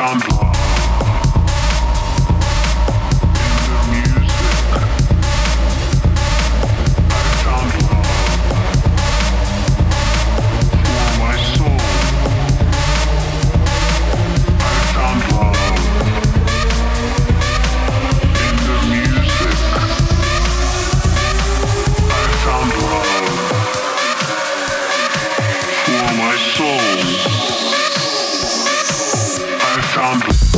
found for